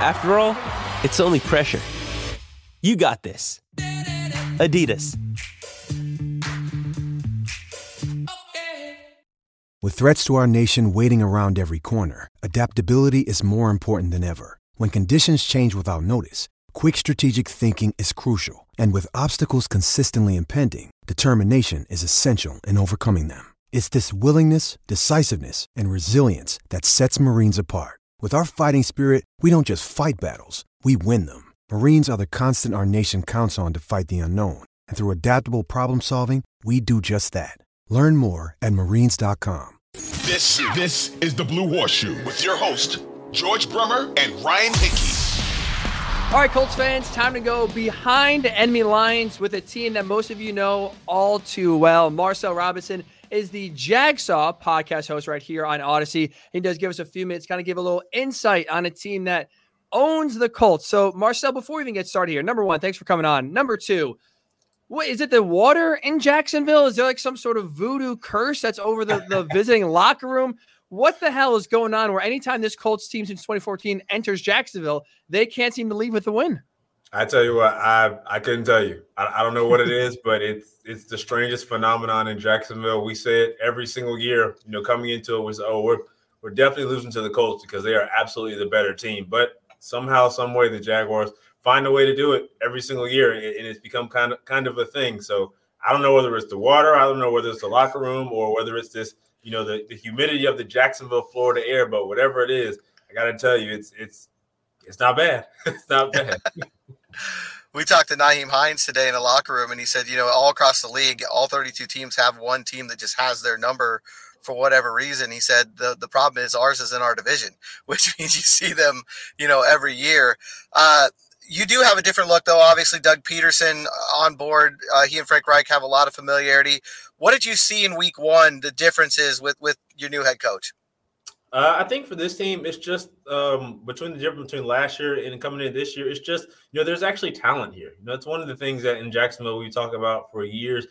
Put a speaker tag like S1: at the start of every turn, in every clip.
S1: After all, it's only pressure. You got this. Adidas.
S2: With threats to our nation waiting around every corner, adaptability is more important than ever. When conditions change without notice, quick strategic thinking is crucial. And with obstacles consistently impending, determination is essential in overcoming them. It's this willingness, decisiveness, and resilience that sets Marines apart. With our fighting spirit, we don't just fight battles, we win them. Marines are the constant our nation counts on to fight the unknown. And through adaptable problem solving, we do just that. Learn more at marines.com.
S3: This this is the Blue Horseshoe with your host George Bremer and Ryan Hickey.
S4: All right, Colts fans, time to go behind enemy lines with a team that most of you know all too well. Marcel Robinson is the Jagsaw podcast host right here on Audacy. He does give us a few minutes, kind of give a little insight on a team that owns the Colts. So, Marcel, before we even get started here, number one, thanks for coming on. Number two, what is it? The water in Jacksonville? Is there like some sort of voodoo curse that's over the, the visiting locker room? What the hell is going on? Where anytime this Colts team since 2014 enters Jacksonville, they can't seem to leave with a win.
S5: I tell you what, I I couldn't tell you. I, I don't know what it is, but it's it's the strangest phenomenon in Jacksonville. We say it every single year. You know, coming into it was oh we're we're definitely losing to the Colts because they are absolutely the better team. But somehow, some way, the Jaguars find a way to do it every single year, and it's become kind of kind of a thing. So I don't know whether it's the water, I don't know whether it's the locker room, or whether it's this, you know, the, the humidity of the Jacksonville, Florida air. But whatever it is, I got to tell you, it's it's it's not bad. it's not bad.
S6: we talked to Nyheim Hines today in the locker room, and he said, you know, all across the league, all 32 teams have one team that just has their number for whatever reason. He said the the problem is ours is in our division, which means you see them, you know, every year. Uh, you do have a different look, though. Obviously, Doug Pederson on board. Uh, he and Frank Reich have a lot of familiarity. What did you see in Week One? The differences with with your new head coach.
S5: Uh, I think for this team, it's just um, between the difference between last year and coming in this year. It's just you know there's actually talent here. You know, it's one of the things that in Jacksonville we talk about for years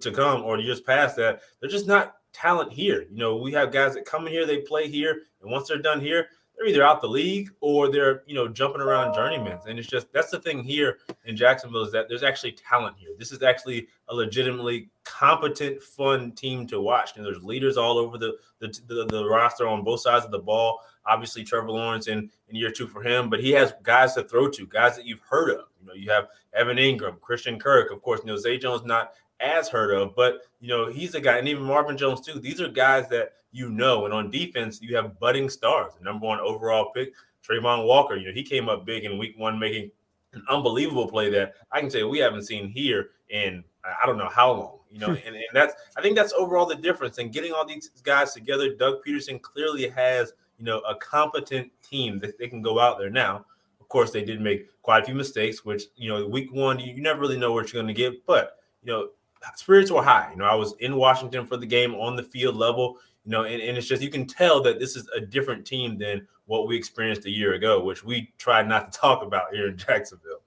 S5: to come or years past that they're just not talent here. You know, we have guys that come in here, they play here, and once they're done here, they're either out the league or they're you know jumping around journeymen. And it's just that's the thing here in jacksonville is that there's actually talent here. This is actually a legitimately competent fun team to watch. And there's leaders all over the the, the, the roster on both sides of the ball. Obviously trevor lawrence in, in year two for him but he has guys to throw to guys that you've heard of you know you have evan Engram, christian kirk of course you know zay jones not as heard of but you know he's a guy and even marvin jones too these are guys that you know. And on defense, you have budding stars. The number one overall pick, Travon Walker. You know, he came up big in week one, making an unbelievable play that I can say we haven't seen here in I don't know how long. You know, hmm. and, and that's I think that's overall the difference. And getting all these guys together, Doug Pederson clearly has, you know, a competent team that they can go out there now. Course, they did make quite a few mistakes, which you know, week one, you, you never really know what you're going to get. But you know, spirits were high. You know, I was in Washington for the game on the field level you know, and, and it's just you can tell that this is a different team than what we experienced a year ago, which we tried not to talk about here in Jacksonville.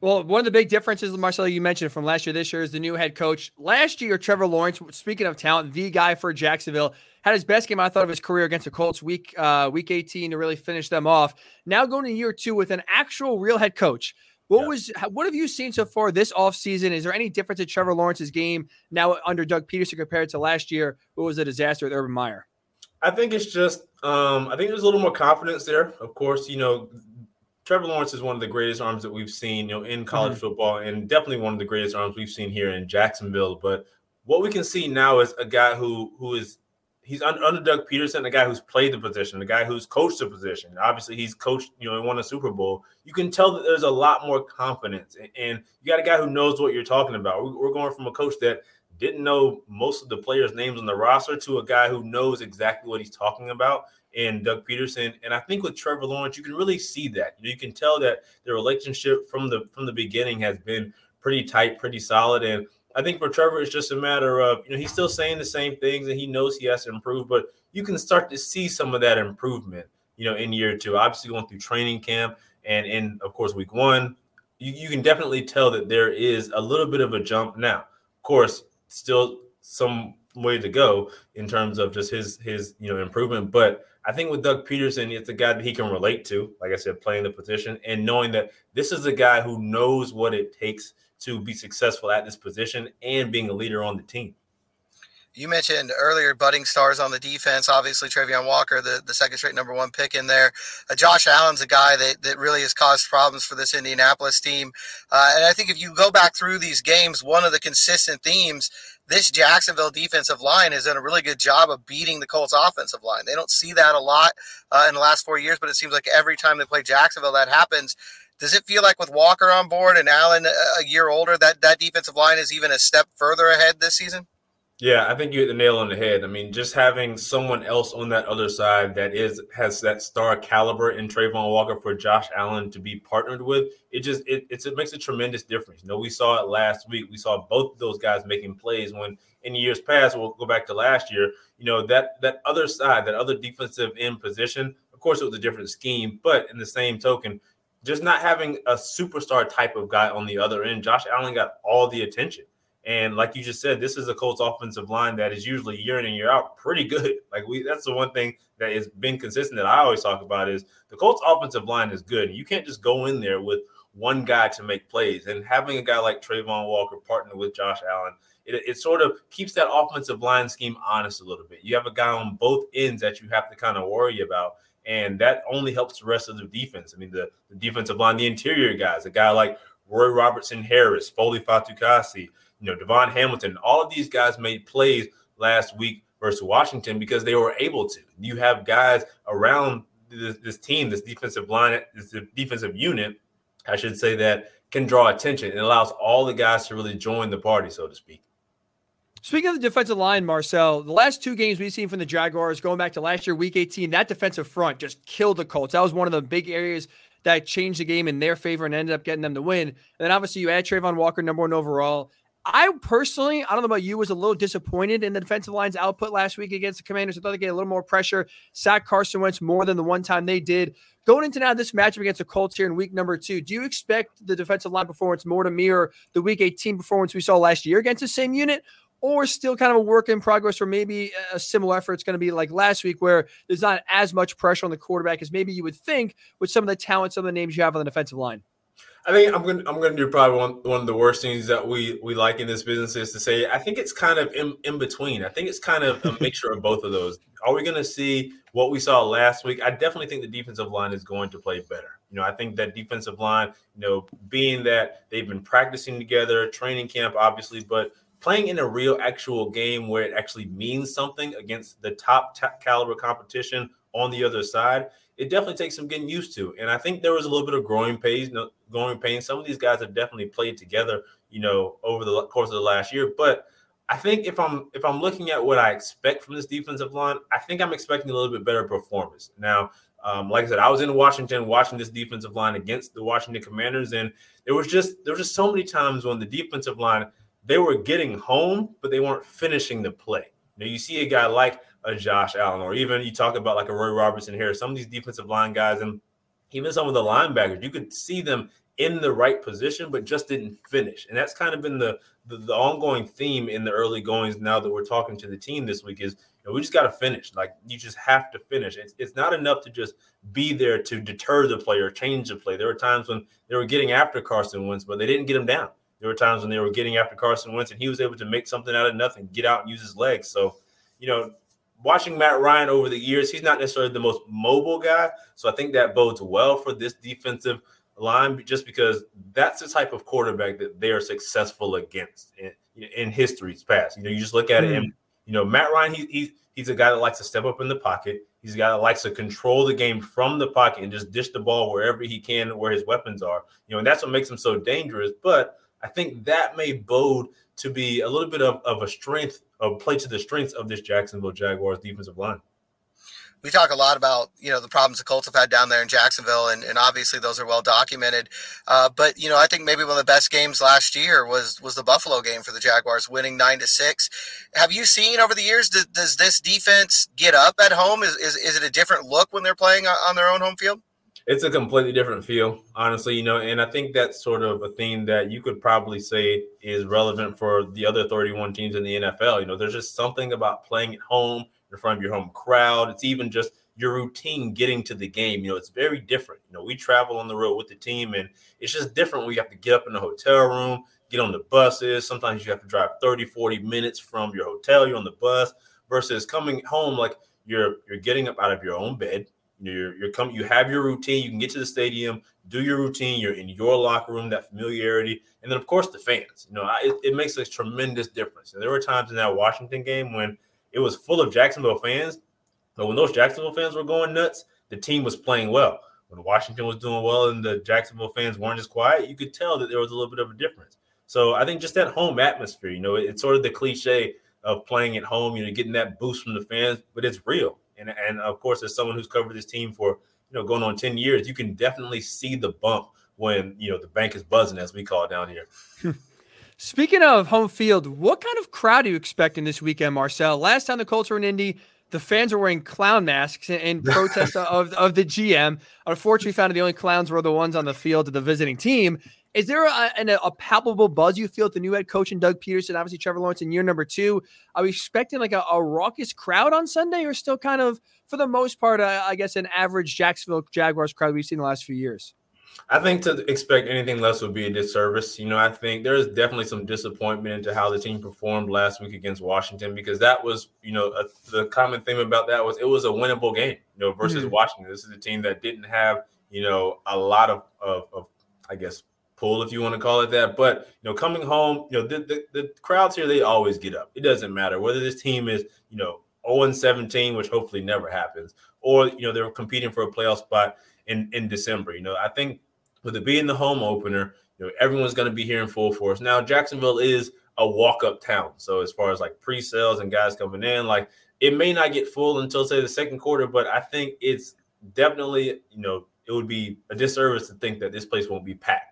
S4: Well, one of the big differences, Marcelo, you mentioned from last year, this year is the new head coach. Last year, Trevor Lawrence, speaking of talent, the guy for Jacksonville, had his best game I thought of his career against the Colts week uh, week 18 to really finish them off. Now going to year two with an actual real head coach. What yeah. was what have you seen so far this offseason? Is there any difference in Trevor Lawrence's game now under Doug Pederson compared to last year? What was a disaster with Urban Meyer?
S5: I think it's just um, I think there's a little more confidence there. Of course, you know, Trevor Lawrence is one of the greatest arms that we've seen, you know, in college mm-hmm. football, and definitely one of the greatest arms we've seen here in Jacksonville. But what we can see now is a guy who who is he's under Doug Pederson, a guy who's played the position, a guy who's coached the position. Obviously, he's coached, you know, he won a Super Bowl. You can tell that there's a lot more confidence, and, you got a guy who knows what you're talking about. We're going from a coach that didn't know most of the players' names on the roster to a guy who knows exactly what he's talking about and Doug Pederson. And I think with Trevor Lawrence, you can really see that. You, know, you can tell that the relationship from the from the beginning has been pretty tight, pretty solid. And I think for Trevor, it's just a matter of, you know, he's still saying the same things and he knows he has to improve, but you can start to see some of that improvement, you know, in year two. Obviously, going through training camp and in, of course, week one, you, you can definitely tell that there is a little bit of a jump now. Of course, still some way to go in terms of just his his you know improvement. But I think with Doug Pederson, it's a guy that he can relate to, like I said, playing the position and knowing that this is a guy who knows what it takes to be successful at this position and being a leader on the team.
S6: You mentioned earlier budding stars on the defense. Obviously, Travon Walker, the, the second straight number one pick in there. Uh, Josh Allen's a guy that, that really has caused problems for this Indianapolis team. Uh, and I think if you go back through these games, one of the consistent themes this Jacksonville defensive line has done a really good job of beating the Colts offensive line. They don't see that a lot uh, in the last four years, but it seems like every time they play Jacksonville, that happens. Does it feel like with Walker on board and Allen a year older, that that defensive line is even a step further ahead this season?
S5: Yeah, I think you hit the nail on the head. I mean, just having someone else on that other side that is has that star caliber in Travon Walker for Josh Allen to be partnered with, it just it, it makes a tremendous difference. You know, we saw it last week. We saw both of those guys making plays when in years past, we'll go back to last year, you know, that that other side, that other defensive end position, of course it was a different scheme, but in the same token, just not having a superstar type of guy on the other end, Josh Allen got all the attention. And like you just said, this is a Colts offensive line that is usually year in and year out pretty good. Like we, that's the one thing that has been consistent that I always talk about is the Colts offensive line is good. You can't just go in there with one guy to make plays. And having a guy like Travon Walker partner with Josh Allen, it, it sort of keeps that offensive line scheme honest a little bit. You have a guy on both ends that you have to kind of worry about. And that only helps the rest of the defense. I mean, the, the defensive line, the interior guys, a guy like Roy Robertson Harris, Foley Fatukasi, you know, Davon Hamilton, all of these guys made plays last week versus Washington because they were able to. You have guys around this, this team, this defensive line, this defensive unit, I should say, that can draw attention. It allows all the guys to really join the party, so to speak.
S4: Speaking of the defensive line, Marcel, the last two games we've seen from the Jaguars going back to last year, week 18, that defensive front just killed the Colts. That was one of the big areas that changed the game in their favor and ended up getting them to win. And then obviously you add Travon Walker, number one overall. I personally, I don't know about you, was a little disappointed in the defensive line's output last week against the Commanders. I thought they get a little more pressure, sack Carson Wentz more than the one time they did. Going into now this matchup against the Colts here in week number two, do you expect the defensive line performance more to mirror the week 18 performance we saw last year against the same unit? Or still kind of a work in progress, or maybe a similar effort. It's going to be like last week, where there's not as much pressure on the quarterback as maybe you would think with some of the talent, some of the names you have on the defensive line.
S5: I think I'm gonna I'm gonna do probably one one of the worst things that we we like in this business is to say I think it's kind of in, in between. I think it's kind of a mixture of both of those. Are we gonna see what we saw last week? I definitely think the defensive line is going to play better. You know, I think that defensive line, you know, being that they've been practicing together, training camp, obviously, but playing in a real actual game where it actually means something against the top, caliber competition on the other side it definitely takes some getting used to. And I think there was a little bit of growing pains, growing pains. Some of these guys have definitely played together, you know, over the course of the last year. But I think if I'm if I'm looking at what I expect from this defensive line, I think I'm expecting a little bit better performance. Now, um, like I said, I was in Washington watching this defensive line against the Washington Commanders, and there was just there was just so many times when the defensive line they were getting home, but they weren't finishing the play. Now you see a guy like a Josh Allen, or even you talk about like a Roy Robertson here, some of these defensive line guys, and even some of the linebackers, you could see them in the right position, but just didn't finish. And that's kind of been the, the, the ongoing theme in the early goings now that we're talking to the team this week is you know, we just got to finish. Like you just have to finish. It's, it's not enough to just be there to deter the player, change the play. There were times when they were getting after Carson Wentz, but they didn't get him down. There were times when they were getting after Carson Wentz and he was able to make something out of nothing, get out and use his legs. So, you know, watching Matt Ryan over the years, he's not necessarily the most mobile guy. So I think that bodes well for this defensive line just because that's the type of quarterback that they are successful against in, in history's past. You know, you just look at mm. it and, you know, Matt Ryan, he, he, he's a guy that likes to step up in the pocket. He's a guy that likes to control the game from the pocket and just dish the ball wherever he can, where his weapons are. You know, and that's what makes him so dangerous. But I think that may bode to be a little bit of, of a strength, of play to the strengths of this Jacksonville Jaguars defensive line
S6: we talk a lot about you know the problems the Colts have had down there in Jacksonville, and, and obviously those are well documented. Uh, but you know, I think maybe one of the best games last year was was the Buffalo game for the Jaguars, winning nine to six. Have you seen over the years does, does this defense get up at home? Is, is is it a different look when they're playing on their own home field?
S5: It's a completely different feel, honestly. You know, and I think that's sort of a thing that you could probably say is relevant for the other 31 teams in the NFL. You know, there's just something about playing at home in front of your home crowd. It's even just your routine getting to the game. You know, it's very different. You know, we travel on the road with the team, and it's just different you have to get up in the hotel room, get on the buses. Sometimes you have to drive 30, 40 minutes from your hotel, you're on the bus, versus coming home like you're you're getting up out of your own bed. You're you're coming, you have your routine, you can get to the stadium, do your routine, you're in your locker room, that familiarity, and then of course the fans. You know, it, it makes a tremendous difference. And there were times in that Washington game when it was full of Jacksonville fans. But when those Jacksonville fans were going nuts, the team was playing well. When Washington was doing well and the Jacksonville fans weren't as quiet, you could tell that there was a little bit of a difference. So I think just that home atmosphere, you know, it's sort of the cliche of playing at home, you know, getting that boost from the fans, but it's real. And and of course, as someone who's covered this team for you know going on 10 years, you can definitely see the bump when you know the bank is buzzing, as we call it down here.
S4: Speaking of home field, what kind of crowd are you expecting this weekend, Marcel? Last time the Colts were in Indy, the fans were wearing clown masks in protest of, of the GM. Unfortunately, found that the only clowns were the ones on the field of the visiting team. Is there a, a, a, palpable buzz you feel at the new head coach and Doug Pederson, obviously Trevor Lawrence in year number two? Are we expecting like a, a raucous crowd on Sunday, or still kind of, for the most part, uh, I guess, an average Jacksonville Jaguars crowd we've seen the last few years?
S5: I think to expect anything less would be a disservice. You know, I think there's definitely some disappointment into how the team performed last week against Washington because that was, you know, a, the common theme about that was it was a winnable game, you know, versus mm-hmm. Washington. This is a team that didn't have, you know, a lot of, of, of I guess, pull if you want to call it that. But you know, coming home, you know, the, the, the crowds here they always get up. It doesn't matter whether this team is, you know, 0 17, which hopefully never happens, or you know they're competing for a playoff spot in in December. You know, I think with it being the home opener, you know, everyone's going to be here in full force. Now, Jacksonville is a walk-up town, so as far as like pre-sales and guys coming in, like it may not get full until say the second quarter, but I think it's definitely, you know, it would be a disservice to think that this place won't be packed.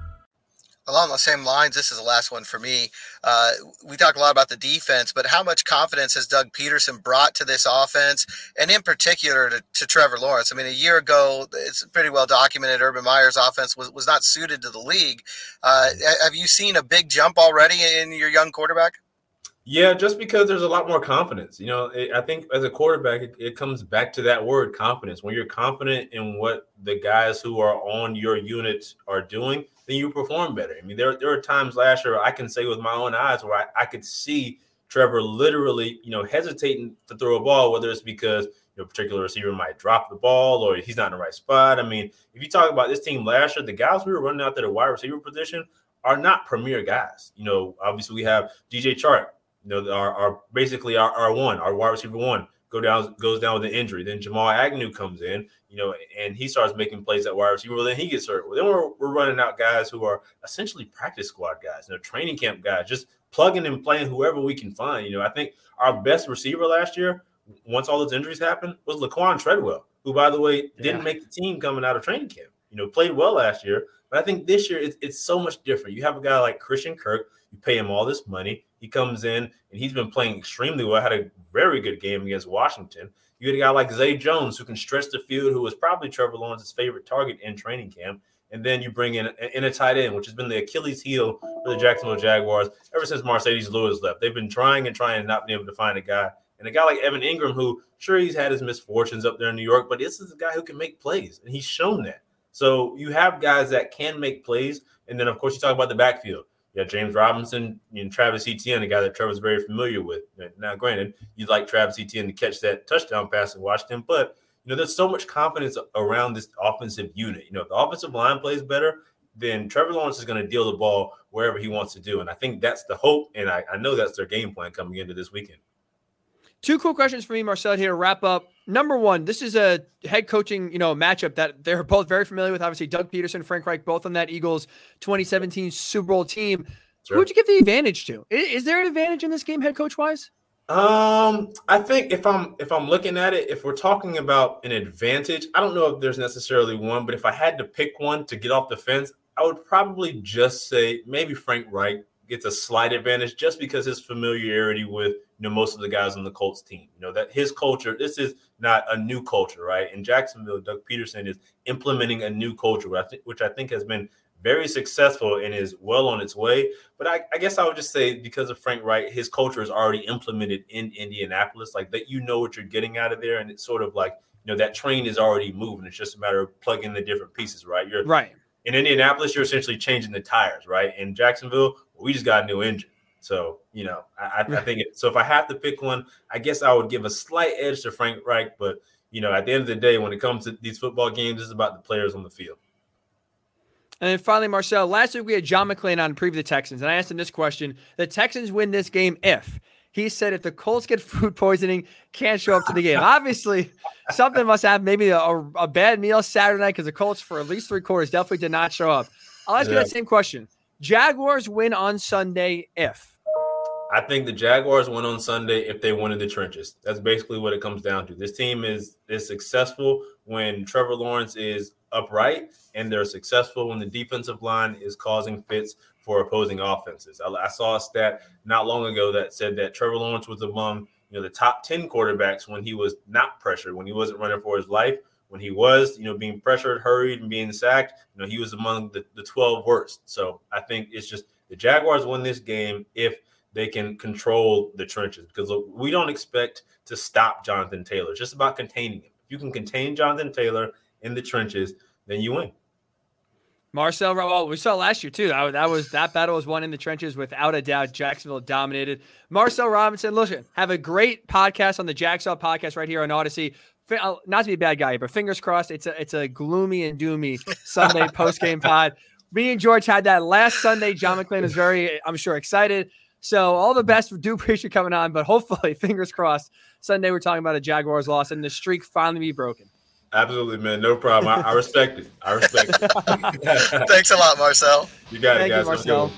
S6: along the same lines, this is the last one for me. Uh, we talk a lot about the defense, but how much confidence has Doug Pederson brought to this offense, and in particular to, to Trevor Lawrence? I mean, a year ago, it's pretty well documented. Urban Meyer's offense was, was not suited to the league. Uh, have you seen a big jump already in your young quarterback?
S5: Yeah, just because there's a lot more confidence. You know, it, I think as a quarterback, it, it, comes back to that word confidence. When you're confident in what the guys who are on your unit are doing, then you perform better. I mean, there, there are times last year I can say with my own eyes where I, I could see Trevor literally, you know, hesitating to throw a ball, whether it's because you know, a particular receiver might drop the ball or he's not in the right spot. I mean, if you talk about this team last year, the guys we were running out there, the wide receiver position, are not premier guys. You know, obviously we have DJ Chark, you know, our, our basically our, our one, our wide receiver one go down goes down with an injury. Then Jamal Agnew comes in, you know, and he starts making plays at wide receiver. Well, then he gets hurt. Well, then we're, we're running out guys who are essentially practice squad guys, you know, training camp guys, just plugging and playing whoever we can find. You know, I think our best receiver last year, once all those injuries happened, was Laquan Treadwell, who, by the way, didn't yeah. make the team coming out of training camp. You know, played well last year, but I think this year it's, it's so much different. You have a guy like Christian Kirk, you pay him all this money. He comes in and he's been playing extremely well. Had a very good game against Washington. You get a guy like Zay Jones who can stretch the field, who was probably Trevor Lawrence's favorite target in training camp. And then you bring in, in a tight end, which has been the Achilles heel for the Jacksonville Jaguars ever since Marcedes Lewis left. They've been trying and trying and not been able to find a guy. And a guy like Evan Engram, who sure he's had his misfortunes up there in New York, but this is a guy who can make plays, and he's shown that. So you have guys that can make plays, and then of course you talk about the backfield. Got James Robinson and Travis Etienne, a guy that Trevor's very familiar with. Now, granted, you'd like Travis Etienne to catch that touchdown pass in Washington, but you know, there's so much confidence around this offensive unit. You know, if the offensive line plays better, then Trevor Lawrence is going to deal the ball wherever he wants to do. And I think that's the hope. And I, I know that's their game plan coming into this weekend.
S4: Two cool questions for me, Marcel, here to wrap up. Number one, this is a head coaching, you know, matchup that they're both very familiar with. Obviously, Doug Pederson, Frank Reich, both on that Eagles 2017 Super Bowl team. Sure. Who would you give the advantage to? Is, is there an advantage in this game, head coach wise?
S5: Um, I think if I'm if I'm looking at it, if we're talking about an advantage, I don't know if there's necessarily one, but if I had to pick one to get off the fence, I would probably just say maybe Frank Reich gets a slight advantage just because his familiarity with you know most of the guys on the Colts team. You know that his culture. This is not a new culture, right? In Jacksonville, Doug Pederson is implementing a new culture, which I think has been very successful and is well on its way. But I, I, guess I would just say because of Frank Reich, his culture is already implemented in Indianapolis, like that you know what you're getting out of there, and it's sort of like you know that train is already moving. It's just a matter of plugging the different pieces, right? You're
S4: right
S5: in Indianapolis. You're essentially changing the tires, right? In Jacksonville, we just got a new engine. So you know, I, I think it, so. If I have to pick one, I guess I would give a slight edge to Frank Reich, but you know, at the end of the day, when it comes to these football games, it's about the players on the field.
S4: And then finally, Marcel, last week we had John McClain on Preview the Texans, and I asked him this question The Texans win this game if. He said if the Colts get food poisoning, can't show up to the game. Obviously, something must happen. Maybe a, a bad meal Saturday night because the Colts, for at least three quarters, definitely did not show up. I'll ask yeah. you that same question. Jaguars win on Sunday if.
S5: I think the Jaguars win on Sunday if they win in the trenches. That's basically what it comes down to. This team is is successful when Trevor Lawrence is upright, and they're successful when the defensive line is causing fits for opposing offenses. I, I, saw a stat not long ago that said that Trevor Lawrence was among you know the top 10 quarterbacks when he was not pressured, when he wasn't running for his life. When he was, you know, being pressured, hurried, and being sacked, you know, he was among the, the 12 worst. So I think it's just the Jaguars win this game if they can control the trenches because look, we don't expect to stop Jonathan Taylor. It's just about containing him. If you can contain Jonathan Taylor in the trenches, then you win.
S4: Marcel, well, we saw last year too. That, was that battle was won in the trenches without a doubt. Jacksonville dominated. Marcel Robinson, listen, have a great podcast on the Jacksonville podcast right here on Audacy. Uh, not to be a bad guy, but fingers crossed. It's a it's a gloomy and doomy Sunday post game pod. Me and George had that last Sunday. John McClain is very, I'm sure, excited. So all the best. Do appreciate coming on, but hopefully, fingers crossed. Sunday we're talking about a Jaguars loss and the streak finally be broken.
S5: Absolutely, man. No problem. I, I respect it. I respect it.
S6: Thanks a lot, Marcel.
S5: You got Thank it, guys. You, Marcel.